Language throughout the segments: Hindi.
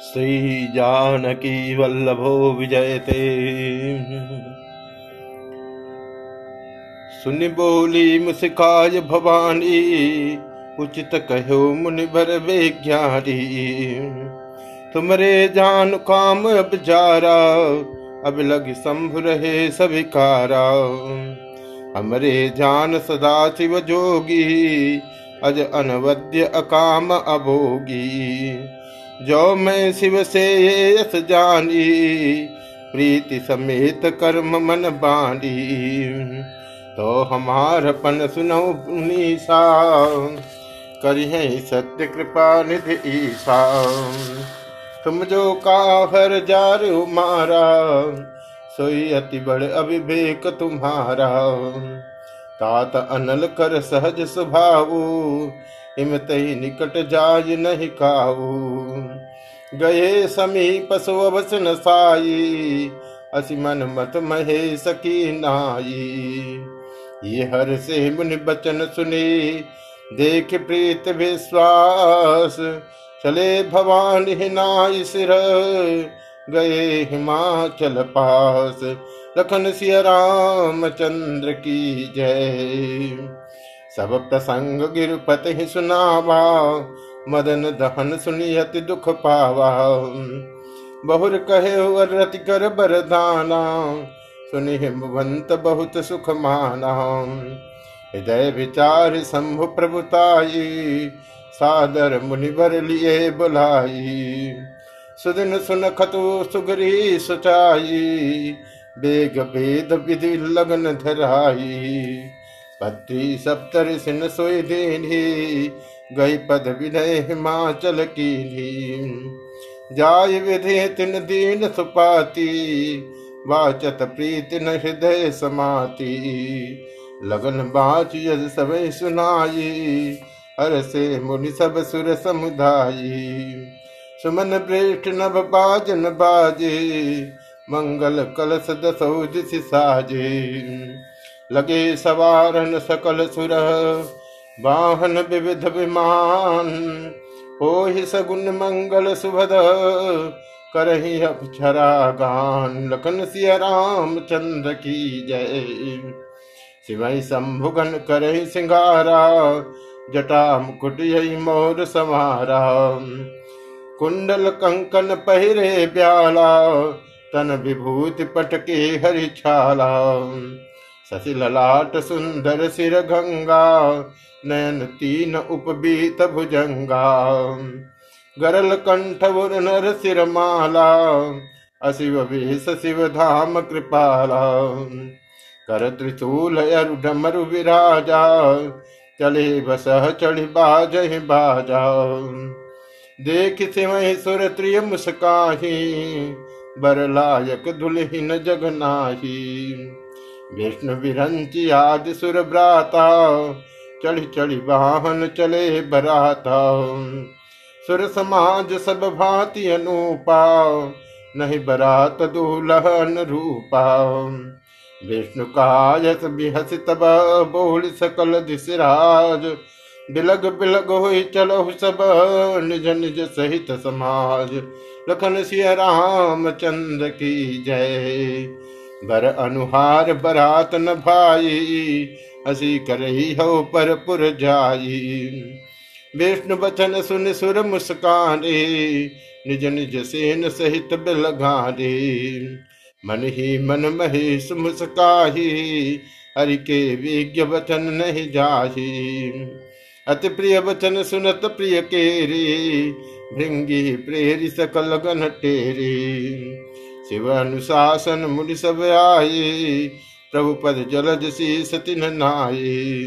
श्री जानकी वल्लभो विजयते। सुनि बोली मुस्काय भवानी, उचित कहो मुनिवर विज्ञानी। तुमरे जान काम अब जारा, अब लग शंभु रहे सभिकारा हमरे जान सदा शिव जोगी, अज अनवद्य अकाम अभोगी। जो मैं शिव से यस जानी, प्रीति समेत कर्म मन बानी तो हमार पन सुनो निशा करिए सत्य कृपा निधि ईसा। तुम जो काहर जार मारा, सोई अति बड़ अविवेक तुम्हारा। तात अनल कर सहज स्वभावू हिमत ही निकट जाय नहीं काऊ गए समीप सुवसन साई, असि मन मत महे सकी नाई ये हर से मुनि बचन सुने, देख प्रीत विश्वास। चले भवान नाई सिर गए हिमाचल पास। लखन सिया रामचंद्र की जय। सब प्रसंग गिरपति सुनावा, मदन दहन सुनियति दुख पावा। बहुर कहे रति कर बरदाना सुनि हिमवंत बहुत सुख माना। हृदय विचार शंभु प्रभुताई सादर मुनिवर लिए बुलाई। सुदिन सुन खतु सुगरी सुचाई, बेग भेद विधि लगन धराई। पत्री सप्तर सिन सोई दीनी, गई पद विनय हिमाचल की जाय विधि तिन दीन सुपाती, वाचत प्रीति न हृदय समाती। लगन बाच यज सब सुनाई हर से मुनि सब सुर समुदायी सुमन श्रेष्ठ नभ बाजन बाजे, मंगल कलश दसौ दिशि साजे लगे सवारन सकल सुर। वाहन विविध विमान, हो ही सगुन मंगल सुभद। करही अक्षरा गान, लखन सिया राम चंद्र की जय। शिवई शंभुगन करही सिंगारा, जटा मुकुट यही मोर समारा कुंडल कंकन पहिरे ब्याला, तन विभूति पटके हरि छाला। शशि ललाट सुंदर सिर गंगा, नयन तीन उपबीत भुजंगा। गरल कंठ नर सिर माला, अशिव वेश शिव धाम कृपाला। कर त्रिशूल अरुडमरु विराजा, चले बस चढ़ बाज बाजा। देख सिमहि सुर त्रिय मुस्काही बरलायक दुल्हिन जगनाही विष्णु विरंची आदि सुर ब्राता चढ़ी चढ़ी वाहन चले बराता। सुर समाज सब भांति अनुपा, नहीं बरात दुलहन रूपा। विष्णु कायस बिहस तब बोल सकल दिशराज बिलग बिलग हो चलो सब निज निज सहित समाज। लखन सिया राम चंद्र की जय। बर अनुहार बरात न भाई हसी करही हो पर पुर जाई। विष्णु बचन सुन सुर मुस्काने, निज निज सेन सहित बिलगाने। मन ही मन महेश मुस्काही, हरि के विज्ञ वचन नहीं जाही। अति प्रिय वचन सुनत प्रिय केरी, भृंगी प्रेरी सकल गन टेरी। शिव अनुशासन मुनि सब आए प्रभु पद जलज सी सतिन नाये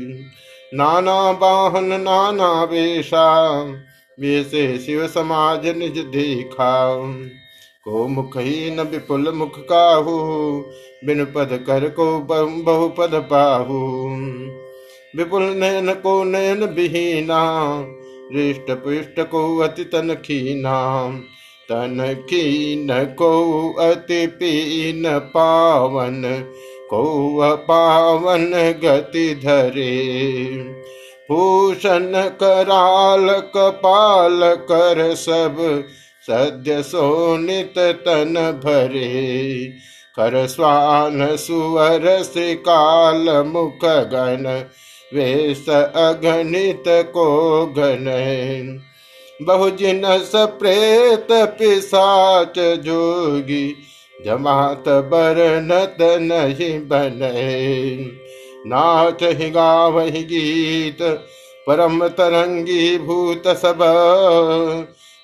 नाना बाहन, नाना वेशा वेसे शिव समाज निज देखा। को मुख ही न विपुल मुख काहू, बिन पद कर को बहु पद पाहू विपुल नयन को नयन विहीना हृष्ट पुष्ट को अति तन खीना। तन खीन को अति पीन पावन को पावन गति धरे। भूषण कराल कपाल कर सब, सद्य सोनित तन भरे। कर स्वान सुवर से काल मुख गण वेश अगणित को गण बहुजिन सप्रेत पिसाच जोगी, जमात बरनत नहीं बने। नाच ही गावही गीत, परम तरंगी भूत सब।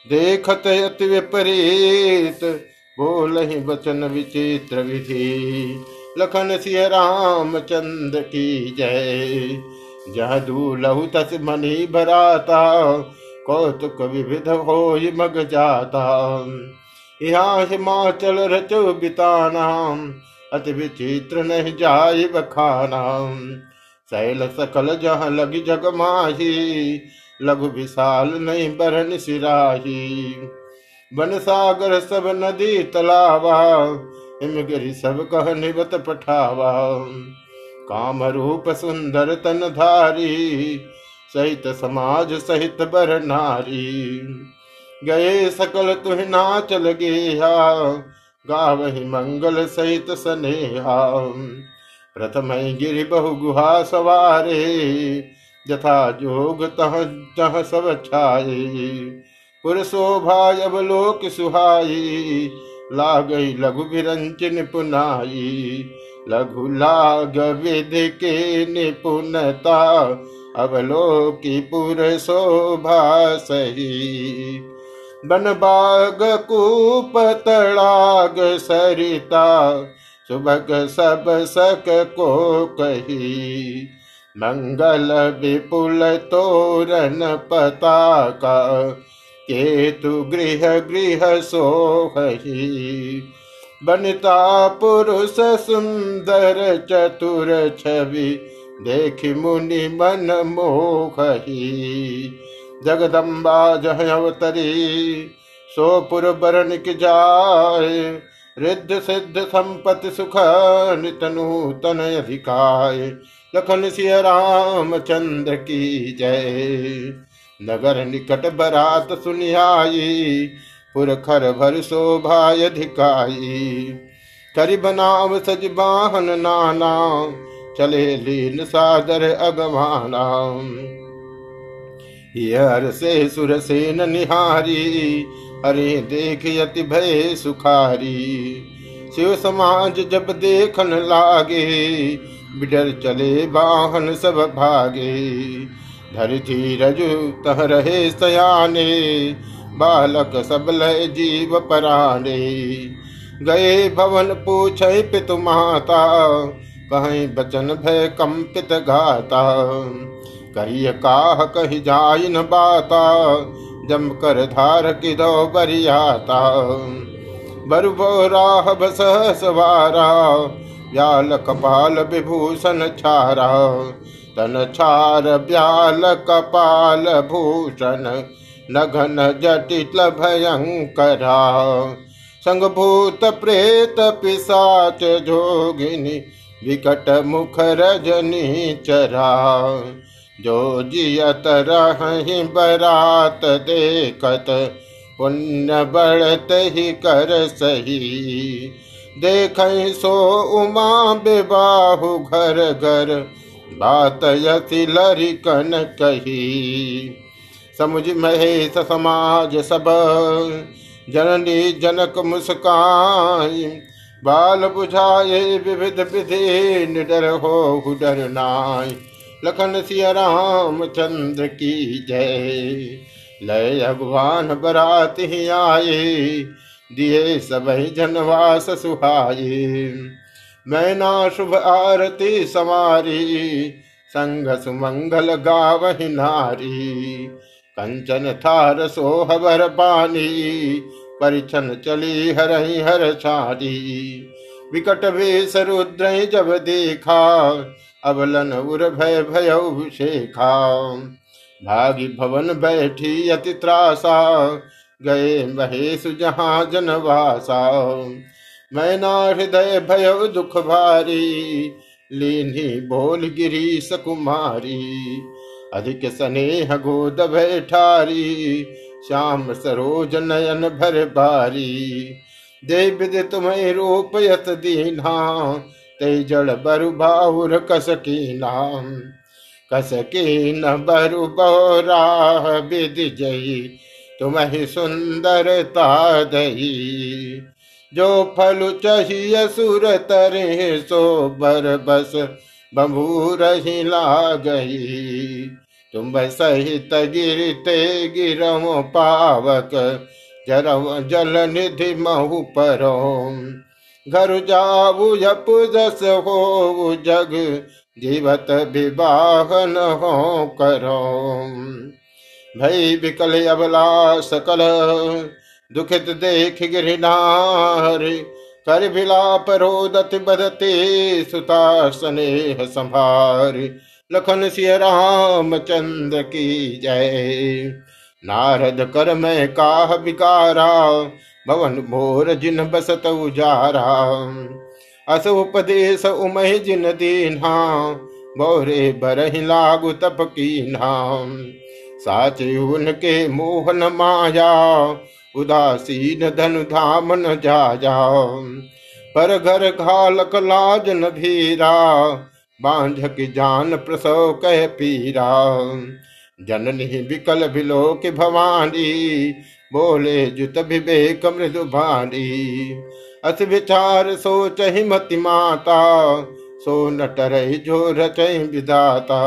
देखत अति विपरीत, बोल ही वचन विचित्र विधि। लखन सिंह राम चंद्र की जय। जह दूलहु तस मनी भराता कौतुक विविध हो मग जाता यहाँ हिमाचल रचो बिताना अति विचित्र नहीं जाय बखाना शैल सकल जहाँ लग जग माही लघु विशाल नहीं बरन सिराही बन सागर सब नदी तलावा हिमगिरी सब कह निबत पठावा काम रूप सुंदर तन धारी सहित समाज सहित बर नारी गए सकल तुह नाचल गेहा, गावहि मंगल सहित सनेहा। प्रथम गिरि बहु गुहा सवारे यथा जोग तह तह सब छाए पुर शोभा अवलोक सुहाई लागई लघु विरंचन पुनाई लघु लाग विधि के निपुणता अवलोकी पुर शोभा सही। बन बाग कूप तड़ाग सरिता सुबह सब सक को कही। मंगल विपुल तोरण पताका, केतु गृह गृह सोहही। बनता पुरुष सुंदर चतुर छवि देखि मुनि मन मोहही। जगदम्बा जह अवतरी, सोपुर बरन की जाय। रिद्ध सिद्ध संपत्ति सुख नितनु नूतन अधिकाय। लखन सिय राम चंद्र की जय। नगर निकट बरात सुनियाई पुर खर भर शोभाय अधिकाई। करी बनाव सज बाहन नाना चले लीन सादर अगवाना। हर से सुर सेन निहारी हरे देख यति भय सुखारी। शिव समाज जब देखन लागे, बिडर चले वाहन सब भागे। धरती रजु तह रहे सयाने, बालक सब लय जीव पराने। गए भवन पूछे पितु माता कहीं बचन भय कंपित गाता कही काह, कही जाय न बाता, जम कर धार की दो बरियाता बरुबो राह बस सवारा व्याल कपाल विभूषण छारा। तन छार व्याल कपाल भूषण, नघन जटिल भयंकरा। संगभूत प्रेत पिशाच जोगिनी विकट मुख रजनी चरा, जो जियत रही बरात देखत, पुण्य बढ़त ही कर सही। देख सो उमा बेबाहु घर घर, बात यति लरिकन कही। समुझ महेश समाज सब, जननी जनक मुस्काई बाल बुझाए विविध विधि, निडर हो डर नाय लखन सिया राम चंद्र की जय। लय भगवान बरात ही आए, दिए सब जनवास सुहाये मैना शुभ आरती समारी संघ सुमंगल गावहि नारी। कंचन थार सोहबर पानी परिछन चली हरहि हर छारी विकट वेश रुद्र जब देखा अबलन उर भय भय शेखा भागी भवन बैठी अति त्रासा, गए महेश जहाँ जनवासा। मैना हृदय भय दुख भारी लीनी बोल गिरी सकुमारी। अधिक स्नेह गोद बैठारी श्याम सरोज नयन भर। बारी दे विद तुम्हें रूपयत दीना। ते जड़ बरु बाहुर कस की नाम। कस की न बरु बौरा विद जई तुम्हें सुंदरता दही। जो फल चाहिए सुर तरे सो बर बस बबूर ही ला गई तुम सहित गिरते गिरम पावक जरव जल निधि महु परो घर जाऊ जप जस हो जग, जीवत विवाहन हो करो भई विकल अबला सकल, दुखित देख गिरनार कर विलाप रोदत बदते सुता स्नेह संभार। लखन सिय राम चंद्र की जय। नारद कर मैं काह बिकारा भवन भोर जिन बसत उजारा। अस उपदेश उमह जिन दीन्हा बोरे बरहि लागु तप नाम साचे उनके मोहन माया, उदासीन धन धाम न जा जाओ पर घर घालक लाज न भीरा बांझ की जान प्रसव कह पीरा। जननी विकल बिलोक भवानी, बोले जुत विवेक मृदु भानी। अस विचार सोच मति माता, सो नटर जो रच विदाता।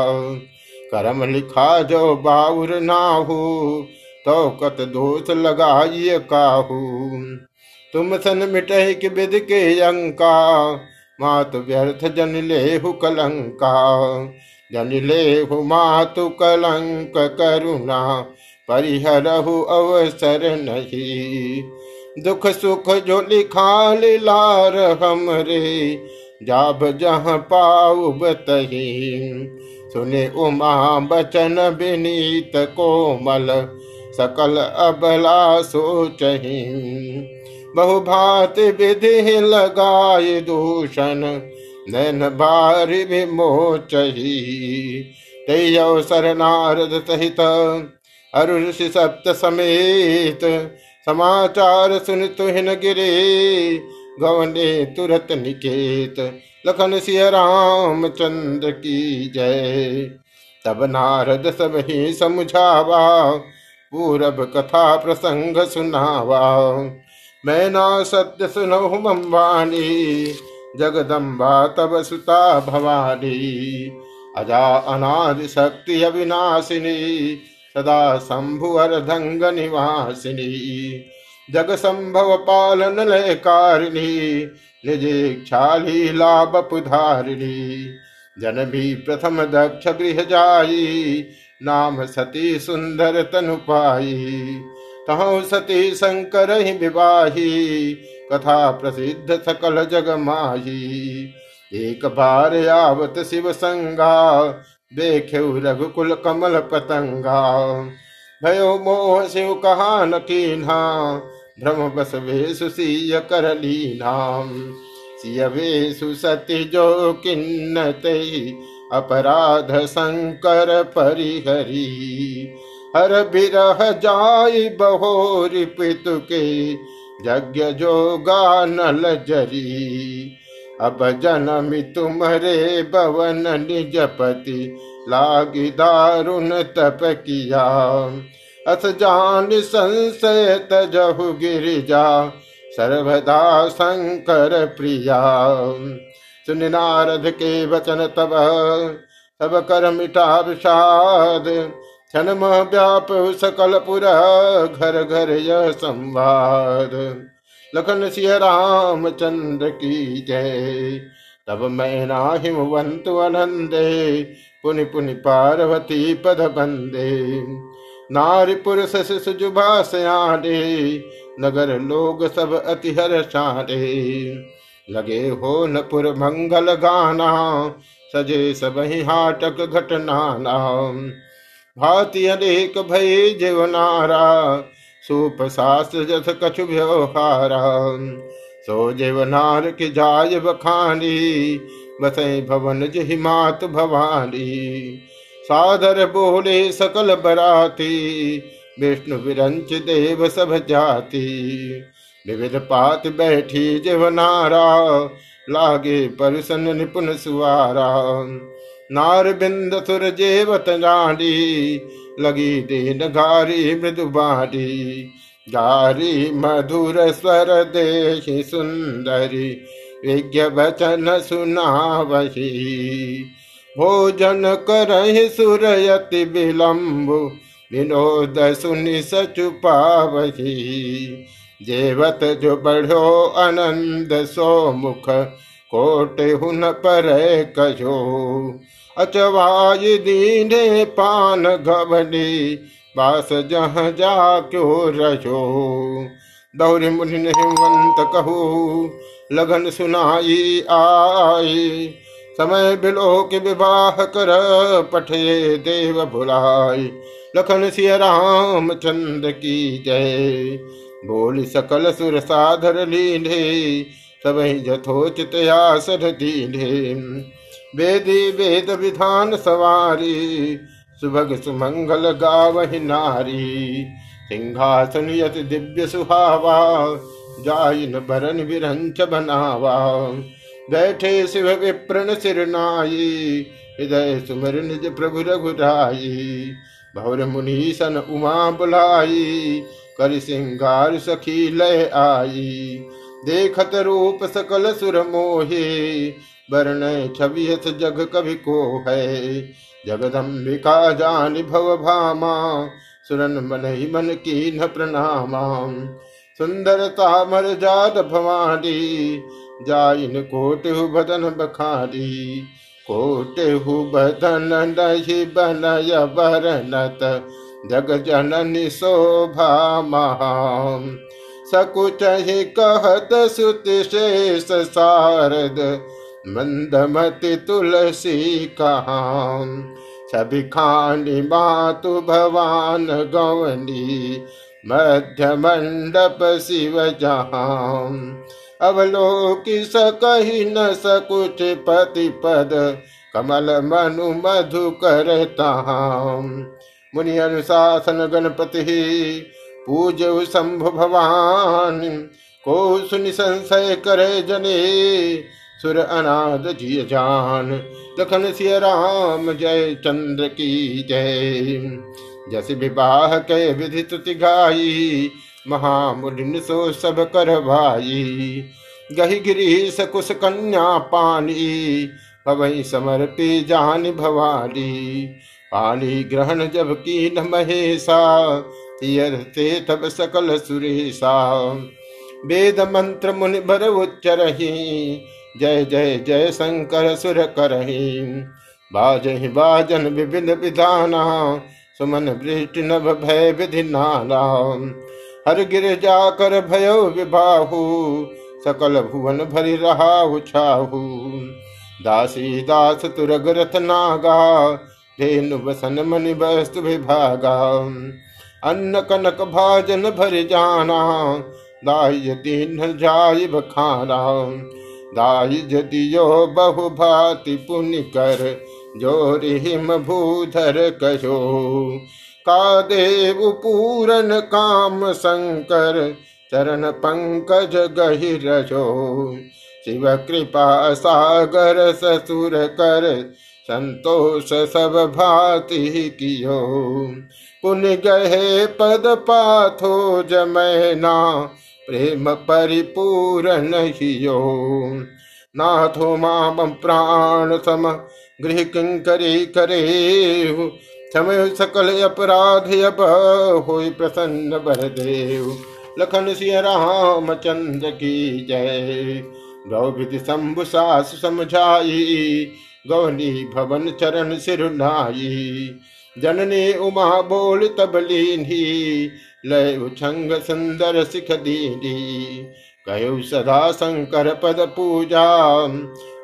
करम लिखा जो बाउर नाहू तो कत दोष लगाइए काहू। तुम सन मिटह कि विद के अंका मात व्यर्थ जन ले कलंका जन ले मातु कलंक करुणा, परिहरहु अवसर नहीं। दुख सुख जो लिखा लार हमरे, जाब जहाँ पाऊ बतही। सुने उमा बचन विनीत कोमल, सकल अबला सोचही। बहुभात विधि लगाए दूषण, नैन बार विमोचही। ते अवसर नारद सहित अरुषि सप्त समेत, समाचार सुन तुहिन गिरे, गवने तुरत निकेत। लखन सिय राम चंद्र की जय। तब नारद सब ही समझावा, पूरब कथा प्रसंग सुनावा। मैं ना सत्य सुनहु मम्बानी जगदम्बा तब सुता भवानी, अजा अनादि शक्ति अविनाशिनी, सदा शंभु अर्धंग निवासिनी जग संभव पालन लय कारिणी निज इच्छाली लाभ पुधारिणी भी प्रथम दक्ष गृह जाई नाम सती सुंदर तनु पाई तहु सती शंकर ही विवाही, कथा प्रसिद्ध सकल जग माही एक बार आवत शिव संगा, देखे रघुकुल कमल पतंगा। भयो मोह शिव कहा न कीन्हा, भ्रम बस वेशु सीय कर लीना सिय वेशु सती जो किन्नते, अपराध शंकर परिहरी। हर बिरह जाय बहोरी पितु के यज्ञ जोगा नल जरी अब जन्म तुम्हारे भवन निजपति लागी दारुण तप किया। अस जान संशय तजहु गिरिजा, सर्वदा शंकर प्रिया। सुन नारद के वचन तब सब कर मिटा विषाद क्षण व्याप सकल पुर घर घर यह संवाद। लखन सिंह राम चंद्र की जय। तब मैं नाहिमवंत अनंदे पुनि पुनि पार्वती पद बंदे। नारी पुरुष शिशुजुभा सयाडे, नगर लोग सब अति हर शारे लगे हो नपुर मंगल गाना, सजे सब ही हाटक घटना नाम भाति अनेक भय जीवनारा सूप सास जस कछु व्यवहारा। सो जीवनार की जाय बखानी, बसई भवन जहि मात भवानी। सादर बोले सकल बराती, विष्णु विरंच देव सब जाति। विविध पात बैठी नारा, लागे परसन निपुण सुवारा। नार बिंद सुर जेवत जाडी, लगी दीन घारी मृदु बारी गारी मधुर स्वर देशी सुंदरी, विज्ञ वचन सुनावही। भोजन करहि सुरयति विलम्ब विनोद सुनि सचुपावही जेवत जो बढ़ो आनंद सो मुख, कोटे हुन पर कहो। अचवाय दीने पान घबली बास जहाँ जा क्यों रहो? दौरी मुनि हिमवंत कहू, लगन सुनाई आई। समय बिलो के विवाह कर पठे देव भुलाई। लखन सिय राम चंद की जय। बोल सकल सुर साधर लीधे सब जथोचित आसर दीधे वेदी वेद विधान सवारी, सुभग सुमंगल गावहि नारी। सिंहासन यत दिव्य सुहावा, जाइन बरन विरंच बनावा। बैठे शिव विप्रण सिरनाई, हृदय सुमर निज प्रभु रघुराई। भवर मुनीसन उमा बुलाई, कर सिंगार सखी लय आई। देखत रूप सकल सुर मोहे, वर्ण छवियत जग कवि को है। जगदम्बिका जान भव भामा, सुरन मन ही मन की न प्रणामा। सुंदरता मर जात भवानी, जाइन कोटि बदन बखारी कोटि बदन नहीं बनय बरनत जग जननी शोभा महा सकुच ही कहत सुत शेष सारद, मंदमति तुलसी कहाँ? छवि खानी मातु भवान गवनी मध्य मंडप शिव जहाँ? अवलोकि सकही न सकुच पति पद कमल मनु मधु करता मुनि अनुशासन गणपति पूज शंभु भवान। को सुनि संशय करे जने, सुर अनाद जिय जान। लखन सिय राम जय चंद्र की जय। जस विवाह के विधि तुति गाई, महामुनिन सो सब कर भाई। गही गिरी सकुश कन्या पानी पवई समर्पी जान भवानी। पानी ग्रहण जब की न महेशा तीर्थे तब सकल सुरेशा वेद मंत्र मुनि बर उच्चरही जय जय जय शंकर सुर करही। बाजहि, बाजन विविध विधाना। सुमन वृष्टि नभ भय विधि नाना। हर गिर जाकर भयो विबाहु सकल भुवन भरि रहा छाहु। दासी, दास तुरग रथ नागा। धेनु बसन मनि वस्तु विभागा। अन्न कनक भाजन भर जाना दाय दीन जाय बखाना दाई जदियो बहु भाति पुण्य कर जोरि हिम भूधर कहो का देव पूरन काम शंकर, चरण पंकज गहिर शिव कृपा सागर ससुर कर, संतोष सब भाति कियो। पुण्य गहे पद पाथो जमैना, प्रेम परिपूर्ण हियो। नाथो माम प्राण सम गृह किंकरी करे समय सकल अपराध अब हो प्रसन्न भर देव लखन सिंह राम चंद्र की जय। गौविधि शंभु सास समझाई, गौनी भवन चरण सिरुनाई जननी उमा बोल तबलीनी लय उछंग सुंदर सिख दीदी कहु सदा शंकर पद पूजा,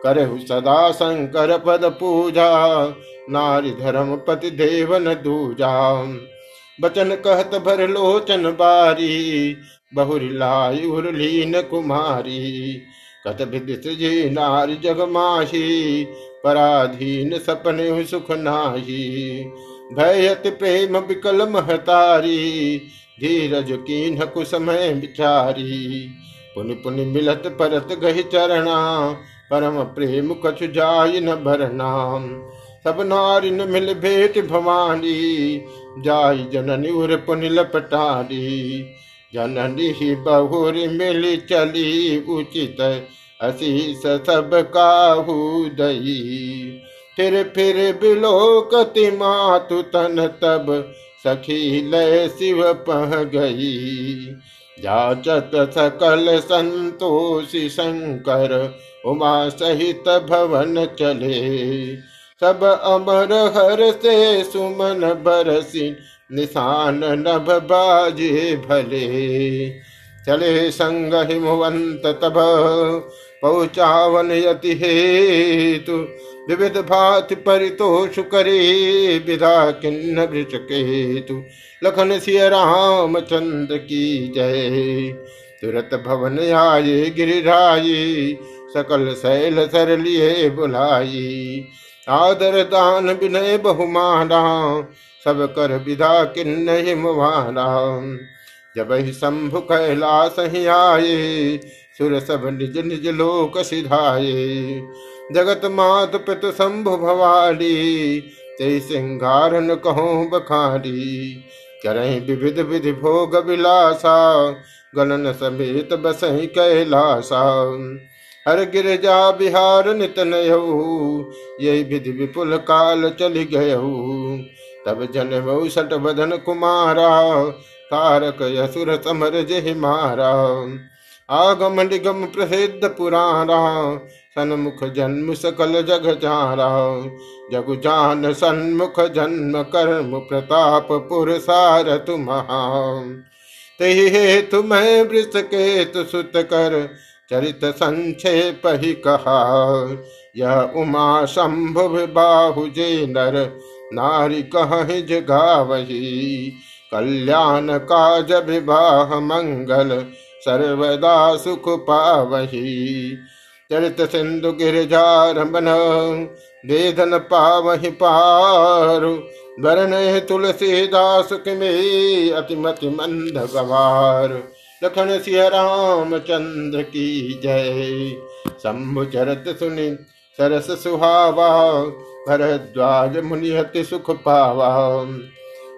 करहु सदा शंकर पद पूजा, नारी धर्म पति देवन दूजा। बचन कहत भर लोचन बारी, बहुरी लाई उर्लीन कुमारी। कत विदित जी नारी जग माही, पराधीन सपने सुख नाही। भयत प्रेम विकल महतारी, धीरज की न कुसमय बिचारी पुनि पुनि मिलत परत गहि चरणा, परम प्रेम कछु जाय न भरना। सब नारी न मिल भेट भवानी जाय जननी उर पुनि लपटारी जननी बहुरी मिल चली, उचित असीस सब काहू दई। फिर फिर बिलोकति मातु तन तब सखी लय शिव पह गई। जाचत सकल संतोषी शंकर उमा सहित भवन चले। सब अमर हर से सुमन बरसी, निशान नभ बाजे भले। चले संग हिमवंत तब पहुँचावन यति हेतु। विविध भात परितोष करे विधा किन्न केतु लखन सिय राम चंद्र की जय। तुरत भवन आए गिरिराये सकल शैल सर लिए बुलाई। आदर दान विनय बहुमाना, सब कर विधा किन्न हिमवाना। जब ही शंभु कैलास ही आए सुर सब निज निज लोक सिधाये। जगत मात पित शंभु भवाली, ते सिंगारन कहो बखारी करही विविध विधि भोग विलासा गणन समेत बसही कैलासा। हर गिरजा बिहार नितन यही विधि विपुल काल चल गय। तब जन सट बदन कुमारा तारक यसुर समर जहि मारा आगम निगम प्रसिद्ध पुराणा, सन्मुख जन्म सकल जग जारा जगु जान सन्मुख जन्म कर्म प्रताप पुरसार तुम तही हे तुम्हें वृष केतु सुत कर, चरित संक्षेप ही कहा। यह उमा शंभु बाहु जे नर, नारी कह जगा वही कल्याण काज विवाह मंगल सर्वदा सुख पावही चरित सिंधु गिरजारमन वेदन पावहि पारु। वरण तुलसीदास किमे अतिमति मंद गवार लखन सिंह राम चंद्र की जय। शंभु चरत सुनि सरस सुहावा। भरद्वाज मुनिहति सुख पावा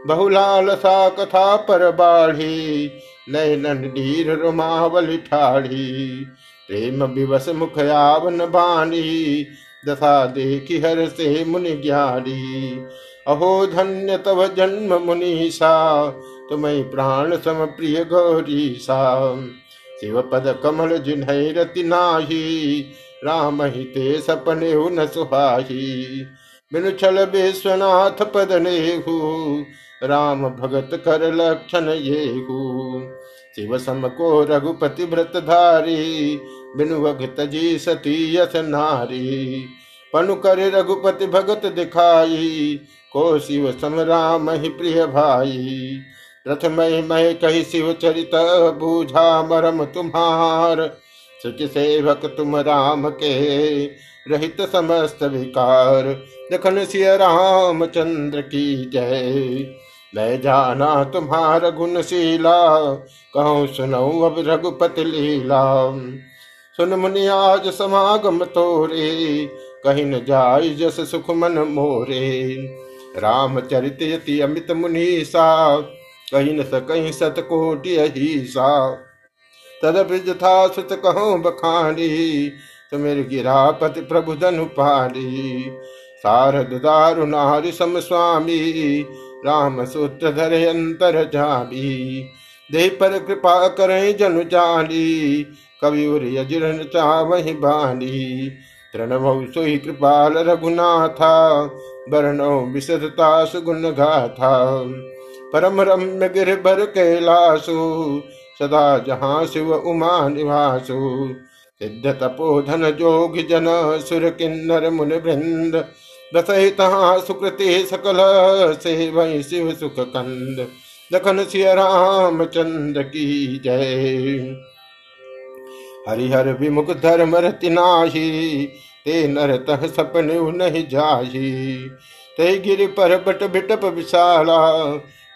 बहुलाल सा कथा पर बाढ़ी नयन नीर रुमावली ठाढ़ी। प्रेम विवश मुख आवन बानी, दशा देखी हर से मुनि ज्ञानी। अहो धन्य तव जन्म मुनीसा, तुम्हें प्राण सम प्रिय गौरी सा शिव पद कमल जिन्ह रति नाही, राम ही ते सपने न सुहाही। बिनु छल विश्वनाथ पद नेहू राम भगत कर लक्षण ये शिव सम को रघुपति व्रत धारी, बिनु भगत जी सती यथ नारी। पनु कर रघुपति भगत दिखाई, को शिव सम राम ही प्रिय भाई। प्रथम मय कही शिव चरित बूझा मरम तुम्हार। सुच सेवक तुम राम के रहित समस्त विकार। लखन सिय राम चंद्र की जय। मैं जाना तुम्हार गुणशीला, कहूँ सुनऊ अब रघुपति लीला। सुन मुनि, आज समागम तोरे, कहीं न जाय जस सुख मन मोरे। रामचरित यति अमित मुनीसा, कहीं न सकहीं सतकोटि अहिसा। तदप था सुत कहो बखानी सुमिर गिरापति प्रभु धनु पारी सारद दारु नारि सम स्वामी राम सूत्र धरे अंतर जाबी दे पर कृपा करें जनु जानी कवि यजिरन चावहि बानी तृणभौ सोहि कृपाल रघुनाथा। वर्णो विशदता सुगुण गाथा। परम रम्य गिरभर कैलासु। सदा जहाँ शिव उमा निवासु। सिद्ध तपोधन जोग जन सुर किन्नर मुन वृंद। बसहित सुकृति सकल से वही शिव सुख कंद लखन सिय राम चंद्र की जय। हरिहर विमुख धर्म रति नाही, ते नर तह सपने नहीं जाही। तय गिर पर बट बिटप विशाला,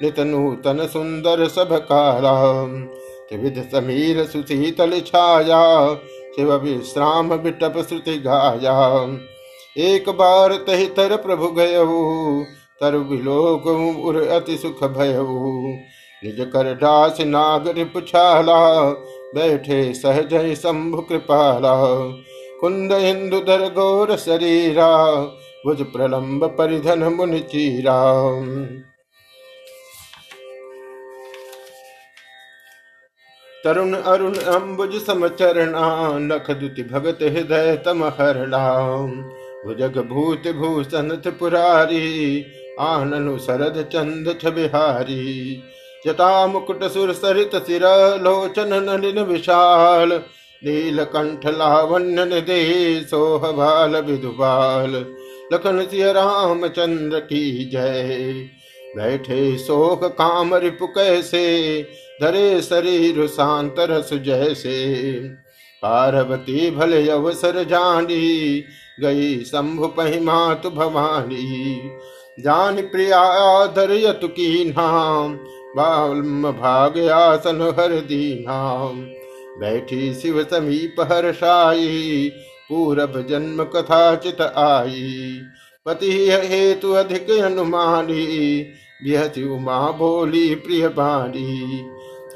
नित नूतन सुंदर सब काला। त्रिविध समीर सुशीतल छाया, शिव विश्राम बिटप श्रुति गाया। एक बार तही तर प्रभु गय तर विलोक उर अति सुख भय निज कर दास नाग रिपुछाला बैठे सहज शंभु कृपाला। कुंद हिंदु दर गौर शरीरा भुज प्रलंब परिधन मुनि चीरा। तरुण अरुण अम्बुज समचरणा, नख दुति भगत हृदय तम हरणा भुजग भूत भूषण पुरारी, आननु शरद चंद छबिहारी जटा मुकुट सुर सरित सिर लोचन नलिन विशाल नील कंठ लावण्य निधे सोह बाल विदुबाल लखन सिंह रामचंद्र की जय। बैठे शोक काम रिपु कैसे, धरे शरीर शांत रस जैसे। पार्वती भले अवसर जानी, गई शंभु पहिमातु भवानी। जान प्रिया धरयतु की नाम, बाल्म भाग आसन हर दीनाम। बैठी शिव समीप हर्षाई पूरब जन्म कथा चित आई। पति हेतु अधिक अनुमानी बिहति उमा बोली प्रिय बाणी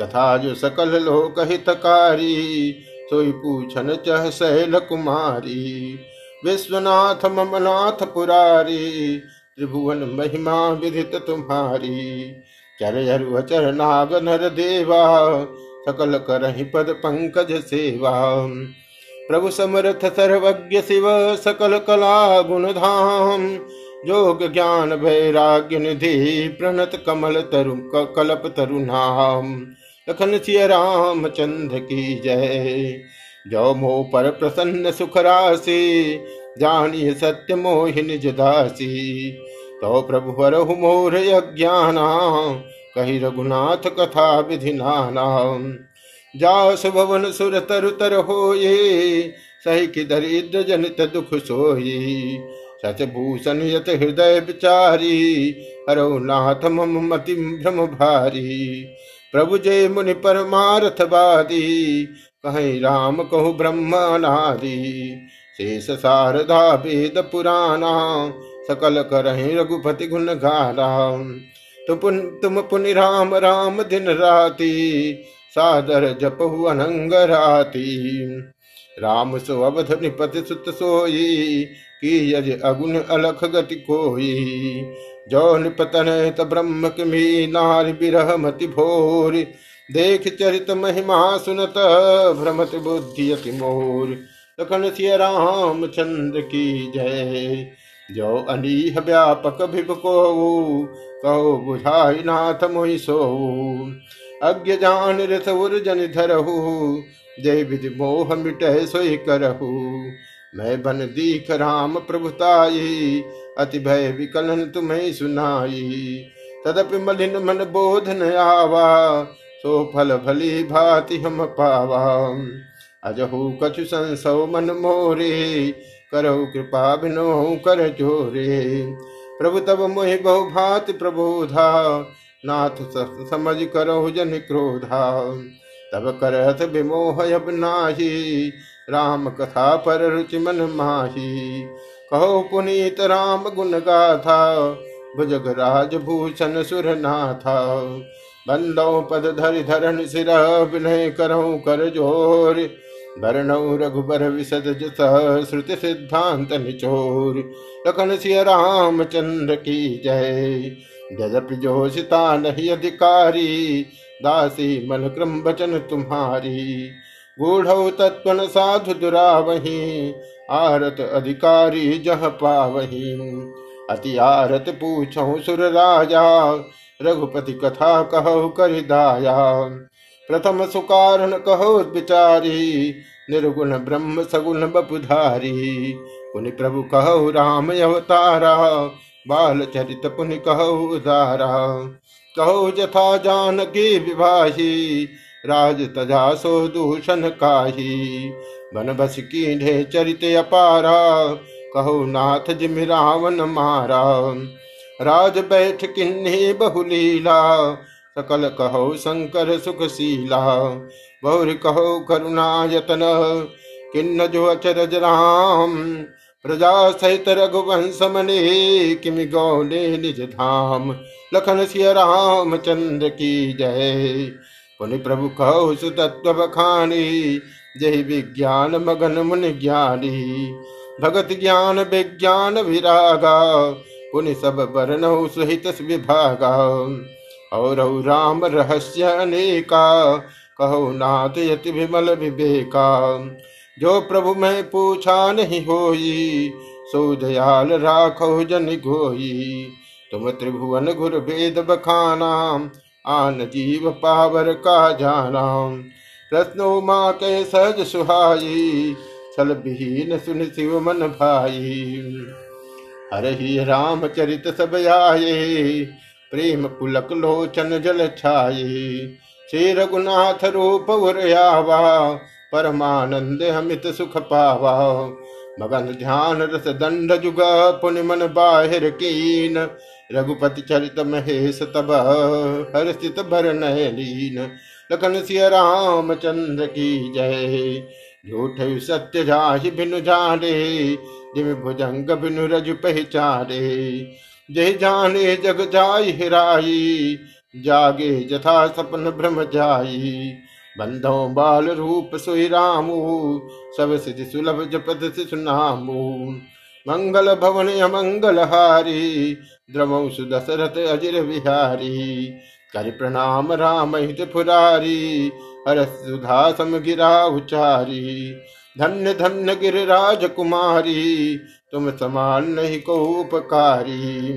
कथा जो सकल लोक हितकारी सोई पूछन चह सैल कुमारी, विश्वनाथ ममनाथ पुरारी, त्रिभुवन महिमा विदित तुम्हारी। चर चर नाग नर देवा, सकल करहि पद पंकज सेवा। प्रभु समर्थ सर्वज्ञ शिव, सकल कला गुण धाम। जोग ज्ञान वैराग्य निधि, प्रणत कमल तरु कल्प तरु नाम। लखन सिय राम चंद्र की जय। जो मोह पर प्रसन्न सुख राशि जानिय सत्य मोहिन जदासी तो प्रभु हरहु मोर अज्ञाना, कही रघुनाथ कथा विधि नाना। जास भवन सुर तरु तर हो ये सही कि दरिद्र जनित दुख सोई। सच भूषण यत हृदय विचारी हरो नाथ मम मति भ्रम भारी। प्रभु जय मुनि परमार्थवादी, कहीं राम कहु ब्रह्मनादि। शेष शारदा वेद पुराना, सकल करहि रघुपति गुण गारा तुम तुम पुनि राम राम दिन राती, सादर जपहु अनंग राती। राम सो अवध निपति सुत सोई, की यज अगुन अलख गति कोई। जो निपतन त ब्रह्म किमी नार बिरह मति भोर। देख चरित महिमा सुनत, भ्रमत बुद्धि अति मोर। लखन सिय राम चंद्र की जय। जो अनीह व्यापक भिभ को कहो बुझाई नाथ मोहि सो अज्ञ जान रथ जन धरहु जय विधि मोह मिट सोई करहु। मैं बन दीख राम प्रभुताई अति भय विकलन तुम्हें सुनाई। तदपि मलिन मन बोध न आवा, सो फल भली भाति हम पावा। अजहु कछु संसव मन मोरे करो कृपा बिनो कर चोरे प्रभु तब मोहि बहु भाति प्रबोधा, नाथ समझ करो जन क्रोधा। तब करथ विमोह अब नाही, राम कथा पर रुचि मन माही। कहो पुनीत राम गुण गाथा, भुजग राज भूषण सुर नाथा बंदो पद धरि धरण सिर, विनय करहु कर ज़ोर। भरणौ रघुबर विशद जस, श्रुति सिद्धांत निचोर। लखन सिय राम चंद्र की जय। जदपि जोशिता नहीं अधिकारी, दासी मन क्रम बचन तुम्हारी। गूढ़ तत्वन साधु दुरावही आरत अधिकारी जह पावही। अति आरत पूछो सुर राजा। रघुपति कथा कहो कर दाया। प्रथम सुकारण कहो विचारी। निर्गुण ब्रह्म सगुण बपुधारी। पुनि प्रभु कहो राम अवतारा। बाल चरित पुनि कहो उदारा। कहो जथा जानकी विवाही। राज तजा सो दूषण काही। बन बस कीढ़े चरित अपारा। कहो नाथ जिम रावण मारा। राज बैठ किन्नी बहुलीला। सकल कहो शंकर सुखशीला। बहुर कहो करुणा यतन। किन्न जो अचरज राम। प्रजा सहित रघुवंश मने किम गौले निज धाम। लखन सिय राम चंद्र की जय। पुनि प्रभु कहो सुतत्व बखानी। जय विज्ञान मगन मुन ज्ञानी। भगत ज्ञान विज्ञान विरागा, पुनि सब वर्ण सहित विभागा। और राम रहस्य अनेका, कहो नाथ यति विमल विवेका। जो प्रभु मैं पूछा नहीं होई, सो दयाल राखो जन गोई। तुम त्रिभुवन गुर वेद बखाना, आन जीव पावर का जाना। प्रश्नो माँ के सहज सुहाई, छल विहीन सुन शिव मन भाई। हर ही राम चरित सब आए प्रेम पुलक लोचन जल छाये श्री रघुनाथ रूप उरयावा परमानंद अमित सुख पावा। मगन ध्यान रस दंड जुग पुण्य मन बाहिर कीन। रघुपति चरित महेश तब हर स्थित भर लीन लखन सिय राम चंद्र की जय। झूठ सत्य जाहि बिनु जाने, जिम भुजंग बिनु रज पहचाने। जय जाने जग जाय हिराई जागे जथा सपन भ्रम जाई। बंधो बाल रूप सोई रामू, सब सिद्धि सुलभ जपद सुनामू मंगल भवन अमंगल हारी द्रमौ सुदशरथ अजिर विहारी। कर प्रणाम राम हित फुरारी हर सुधा सम गिरा उचारी। धन्य धन्य गिरिराज कुमारी, तुम समान नहीं को उपकारी।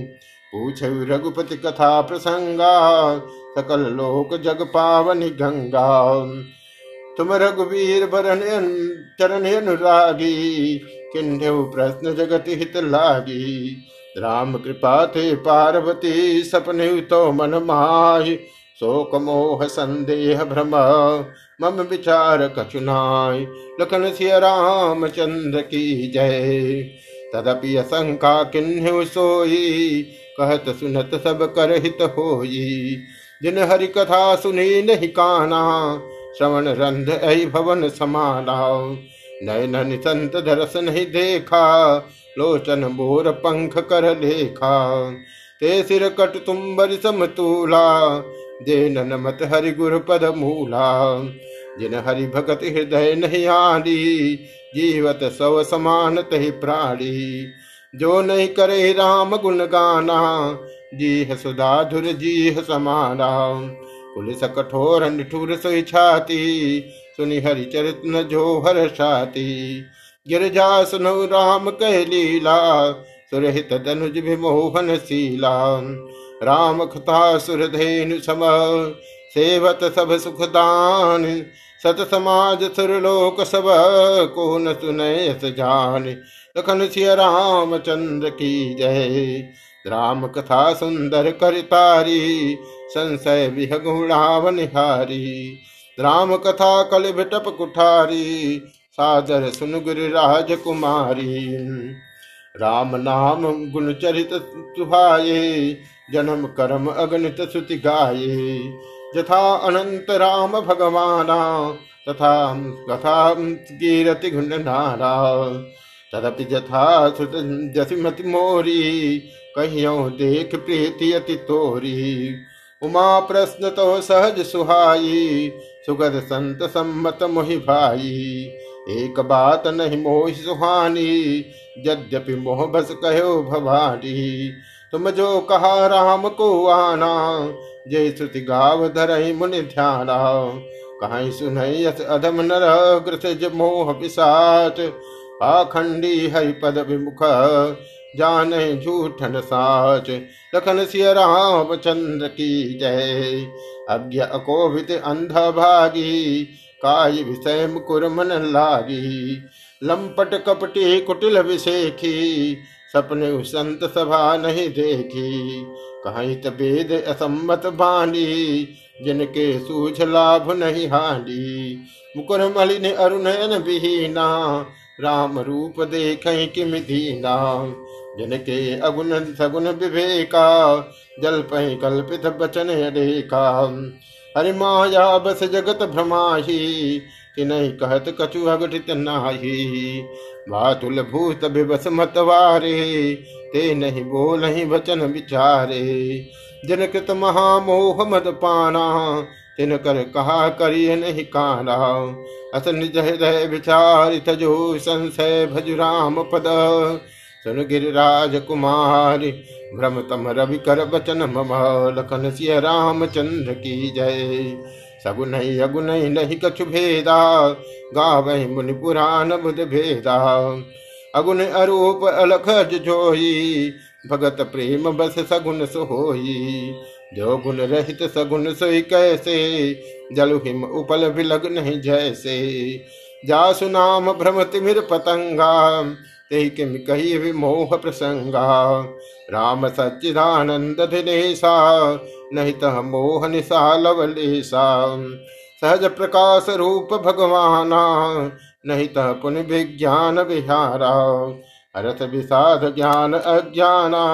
पूछ रघुपति कथा प्रसंगा, सकल लोक जग पावन गंगा। तुम रघुवीर बरन चरण अनुरागी किन्हु प्रश्न जगत हित लागी। राम कृपा थे पार्वती, सपने तो मन माय शोक, मोह, संदेह, भ्रम, मम विचार कचुनाय लखन सिय राम चंद्र की जय। तदपि असंका किन्हु सोई, कहत सुनत सब कर हित होई। जिन हरि कथा सुनी नहीं काना, श्रवण रंध ऐ भवन समाना। नयन संत धरस नहीं देखा लोचन बोर पंख कर लेखा ते सिर कट तुम्बर समतूला दे नमत हरि गुरु पद मूला। जिन हरि भगत हृदय नहीं आली जीवत सव समान तही प्राणी। जो नहीं करे राम गुण गाना, जीह सुधाधुर जीह समाना। पुलिस कठोर निठुर सोई छाती, सुनि हरि चरित न जो हर छाती गिरजा सुनो राम कह लीला, सुरहित धनुज विमोहन शीला राम कथा सुरधेनु सम, सेवत सब सुखदान। सत समाज सुरलोक सबको न सुनय जान। लखन सिय राम चंद्र की जय। राम कथा सुंदर करतारी संशय विहगुणावनिहारी राम कथा कल भिटप कुठारी सादर सुन राज कुमारी। राम नाम गुण चरित सुहाये, जन्म कर्म अगणित श्रुति गाये। यथा अनंत राम भगवाना, तथा कथा कीरति गुण नारा। तदपि यथा श्रुत जसिमति मोरी, कहियो देख प्रीति अति तोरी। उमा प्रश्न तो सहज सुहाई, सुगद संत सम्मत मोहि भाई। एक बात नहीं मोह सुहानी, यद्यपि मोह बस कहो भवानी। तुम जो कहा राम को आना जय श्रुति गाव धर मुनि ध्याना। कहीं सुनई अधम नर ग्रस मोह पिसाच पाखंडी हरि पद विमुख, जान झूठन साच। लखन सिय राम चंद्र की जय, अज्ञ अकोभित अंध भागी काय विषय मुकुर मन लागी। लंपट कपटी कुटिल विषेखी। सपने संत सभा नहीं देखी। कहीं तबेद असम्मत बानी। जिनके सूझ लाभ नहीं हानी मुकुर मलिन अरुणयन विहीना। राम रूप देख किम दीना। जिनके अगुण सगुण विवेका। जल पही कल्पित बचन अडेका हरि माया बस जगत भ्रमाही कि नहीं कहत कछु अघटित नाही। बातुल भूत विवस मतवारे ते नहीं बोल वचन विचारे। जिन कृत महामोह मद पाना तिन कर कहा करिय नहीं काना। अस निज हृदय विचारित जो संशय भज राम पद सुन गिरिराज कुमार भ्रम तम रवि कर बचन मम, लखन सिय रामचंद्र की जय। सगुन अगुन नहीं कछु भेदा, गावहि मुनि पुराण बुध भेदा। अगुन अरूप अलख जोई, भगत प्रेम बस सगुन सोई। जो गुण रहित सगुन सोई कैसे, जल हिम उपल विलग नहीं जैसे। जासु नाम भ्रम तिमिर पतंगा ते किम कही विमोह प्रसंगा राम सच्चिदानंद दिनेशा नहीं तह मोह निशा लवलेशा सहज प्रकाश रूप भगवाना नहीं तह पुण्य विज्ञान विहारा। अरथ विषाद ज्ञान अज्ञाना,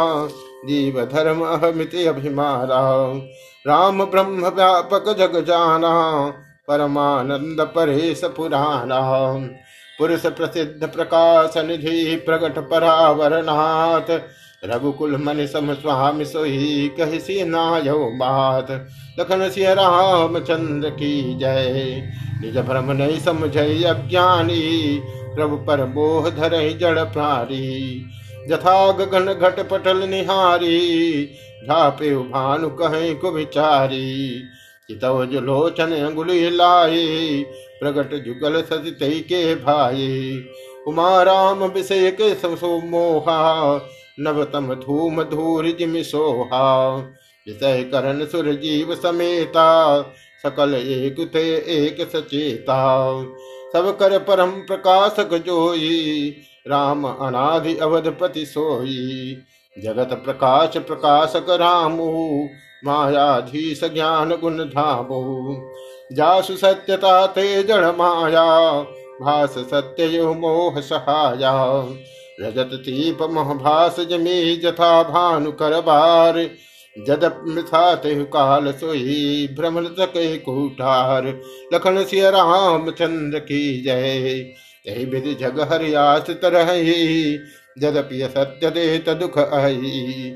जीव धर्म अहमिति अभिमारा। राम ब्रह्म व्यापक जग जाना परमानंद परेश पुराना पुरुष प्रसिद्ध प्रकाश निधि प्रगट परावरनाथ रघुकुल मन सम स्वामी सोही कही सी नायो बात। लखन सिंह रामचंद्र की जय। निज भ्रम नहीं समझ अज्ञानी। प्रभु पर मोह धर जड़ प्रारी जथा गगन घट पटल निहारी। झापे भानु कहे को विचारी चितव जो लोचन अंगुली लाए प्रगट जुगल सती के भाई। उमा राम विषय के मोहा नवतम धूम धूर जिमि सोहा। विषय करण सुर जीव समेता, सकल एक थे एक सचेता। सब कर परम प्रकाशक जोई राम अनादि अवधपति सोई। जगत प्रकाश प्रकाशक रामु, मायाधीश ज्ञान गुण धामु। जासु सत्यता ते जड़ माया, भास सत्य यो मोह सहाया। रजत दीप महभास जमी जथा भानु कर बार जदप मिथाते काल सोई भ्रमण तके कुठार। लखन सिय राम चंद्र की जय यही विधि जग हरियास तरह जदपि सत्य दे दुख अहि।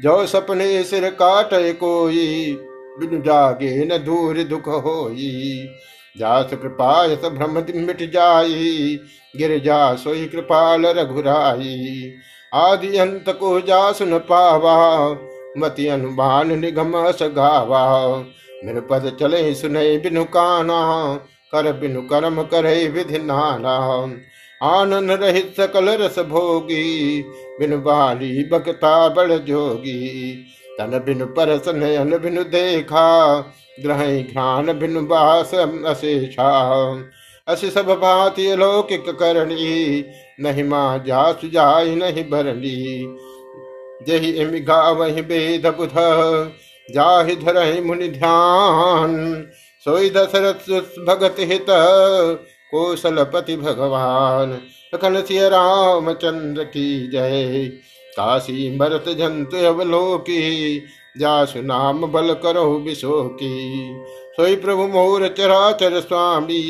जो सपने सिर काट कोई बिन जागे न दूर दुख होई। जास कृपायस भ्रम मिट जाई। गिर जा, सोई कृपाल रघुराई। आदि अंत को जा सुन पावा। मति अनुमान निगम सगावा मेरे पद चले सुने बिनु काना। कर बिनु कर्म करे विधि नाना। आनंद रहित सकल रस भोगी। बिनु बाली बकता बड़ जोगी। तन बिनु परस नयन बिनु देखा, ग्रह घ्राण भिन्न बास अशेषा। अस सब भांति अलौकिक करणी, नहीं माँ जा सुजाई नहीं भरणी जही इम गावहि वेद बुध, जाहि धरहि मुनि ध्यान। सोई दशरथ भगत हित कौशलपति भगवान। अखन सिय रामचंद्र की जय। काशी मरत जंत अवलोकी, जासु नाम बल करो विशो की सोई प्रभु मोर चराचर स्वामी,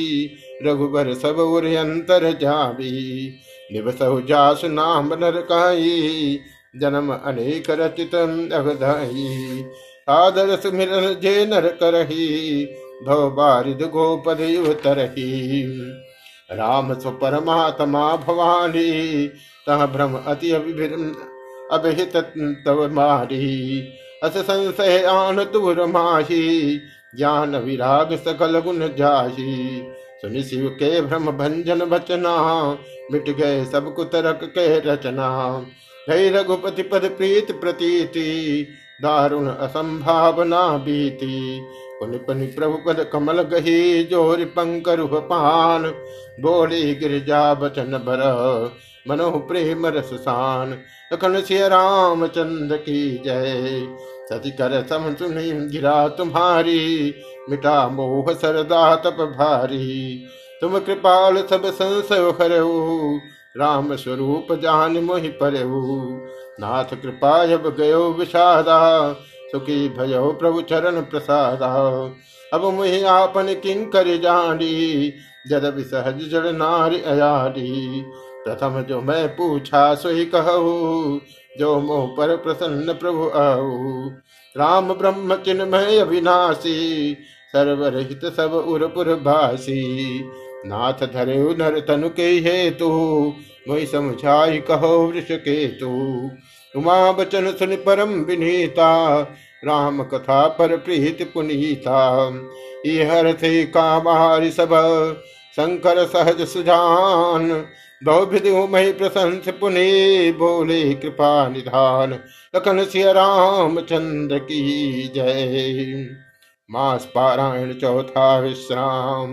रघुबर सब उर अंतर जाबी निवसहु जासु नाम नर काई, जन्म अनेक रचित अगधाई आदर सुमिरन जे नर करही भव बारिद गोपद तरही राम स्व परमात्मा भवानी, तह भ्रम अति अभिहित तव मारी अस संशय आन तुर माही ज्ञान विराग सकल गुण जाही। सुनि शिव के भ्रम भंजन बचना मिट गए सब कुतरक के रचना। भय रघुपति पद प्रीत प्रतीति, दारुण असंभावना बीती। पुनि पुनि प्रभु पद कमल गही, ज़ोर पंकरुह पान। बोली गिरजा बचन भर मनो प्रेम रस सान। लखन राम रामचंद्र की जय। सती कर सम सुनी गिरा तुम्हारी, मिटा मोह सरदा तप भारी। तुम कृपाल सब संशय हरऊ राम स्वरूप जान मोहि परहु। नाथ कृपा जब गयो विषादा, सुखी भयो प्रभु चरण प्रसादा। अब मुहि आपन किंकर जानी, जद विसहज जड़ नारी अयारी प्रथम जो मैं पूछा सोई कहू, जो मोह पर प्रसन्न प्रभु आहू राम ब्रह्म चिन्मय अविनाशी, सर्वरहित सब उरपुर भासी। नाथ धरे नर तनु के हेतु मोहि समझाई कहो वृष केतु। उमा बचन सुन परम विनीता, राम कथा पर प्रीत पुनीता। हर थे कामारि सब, शंकर सहज सुजान बहुविधि मही प्रशंस पुने, बोले कृपा निधान। लखन सिया रामचंद्र की जय। मास पारायण चौथा विश्राम।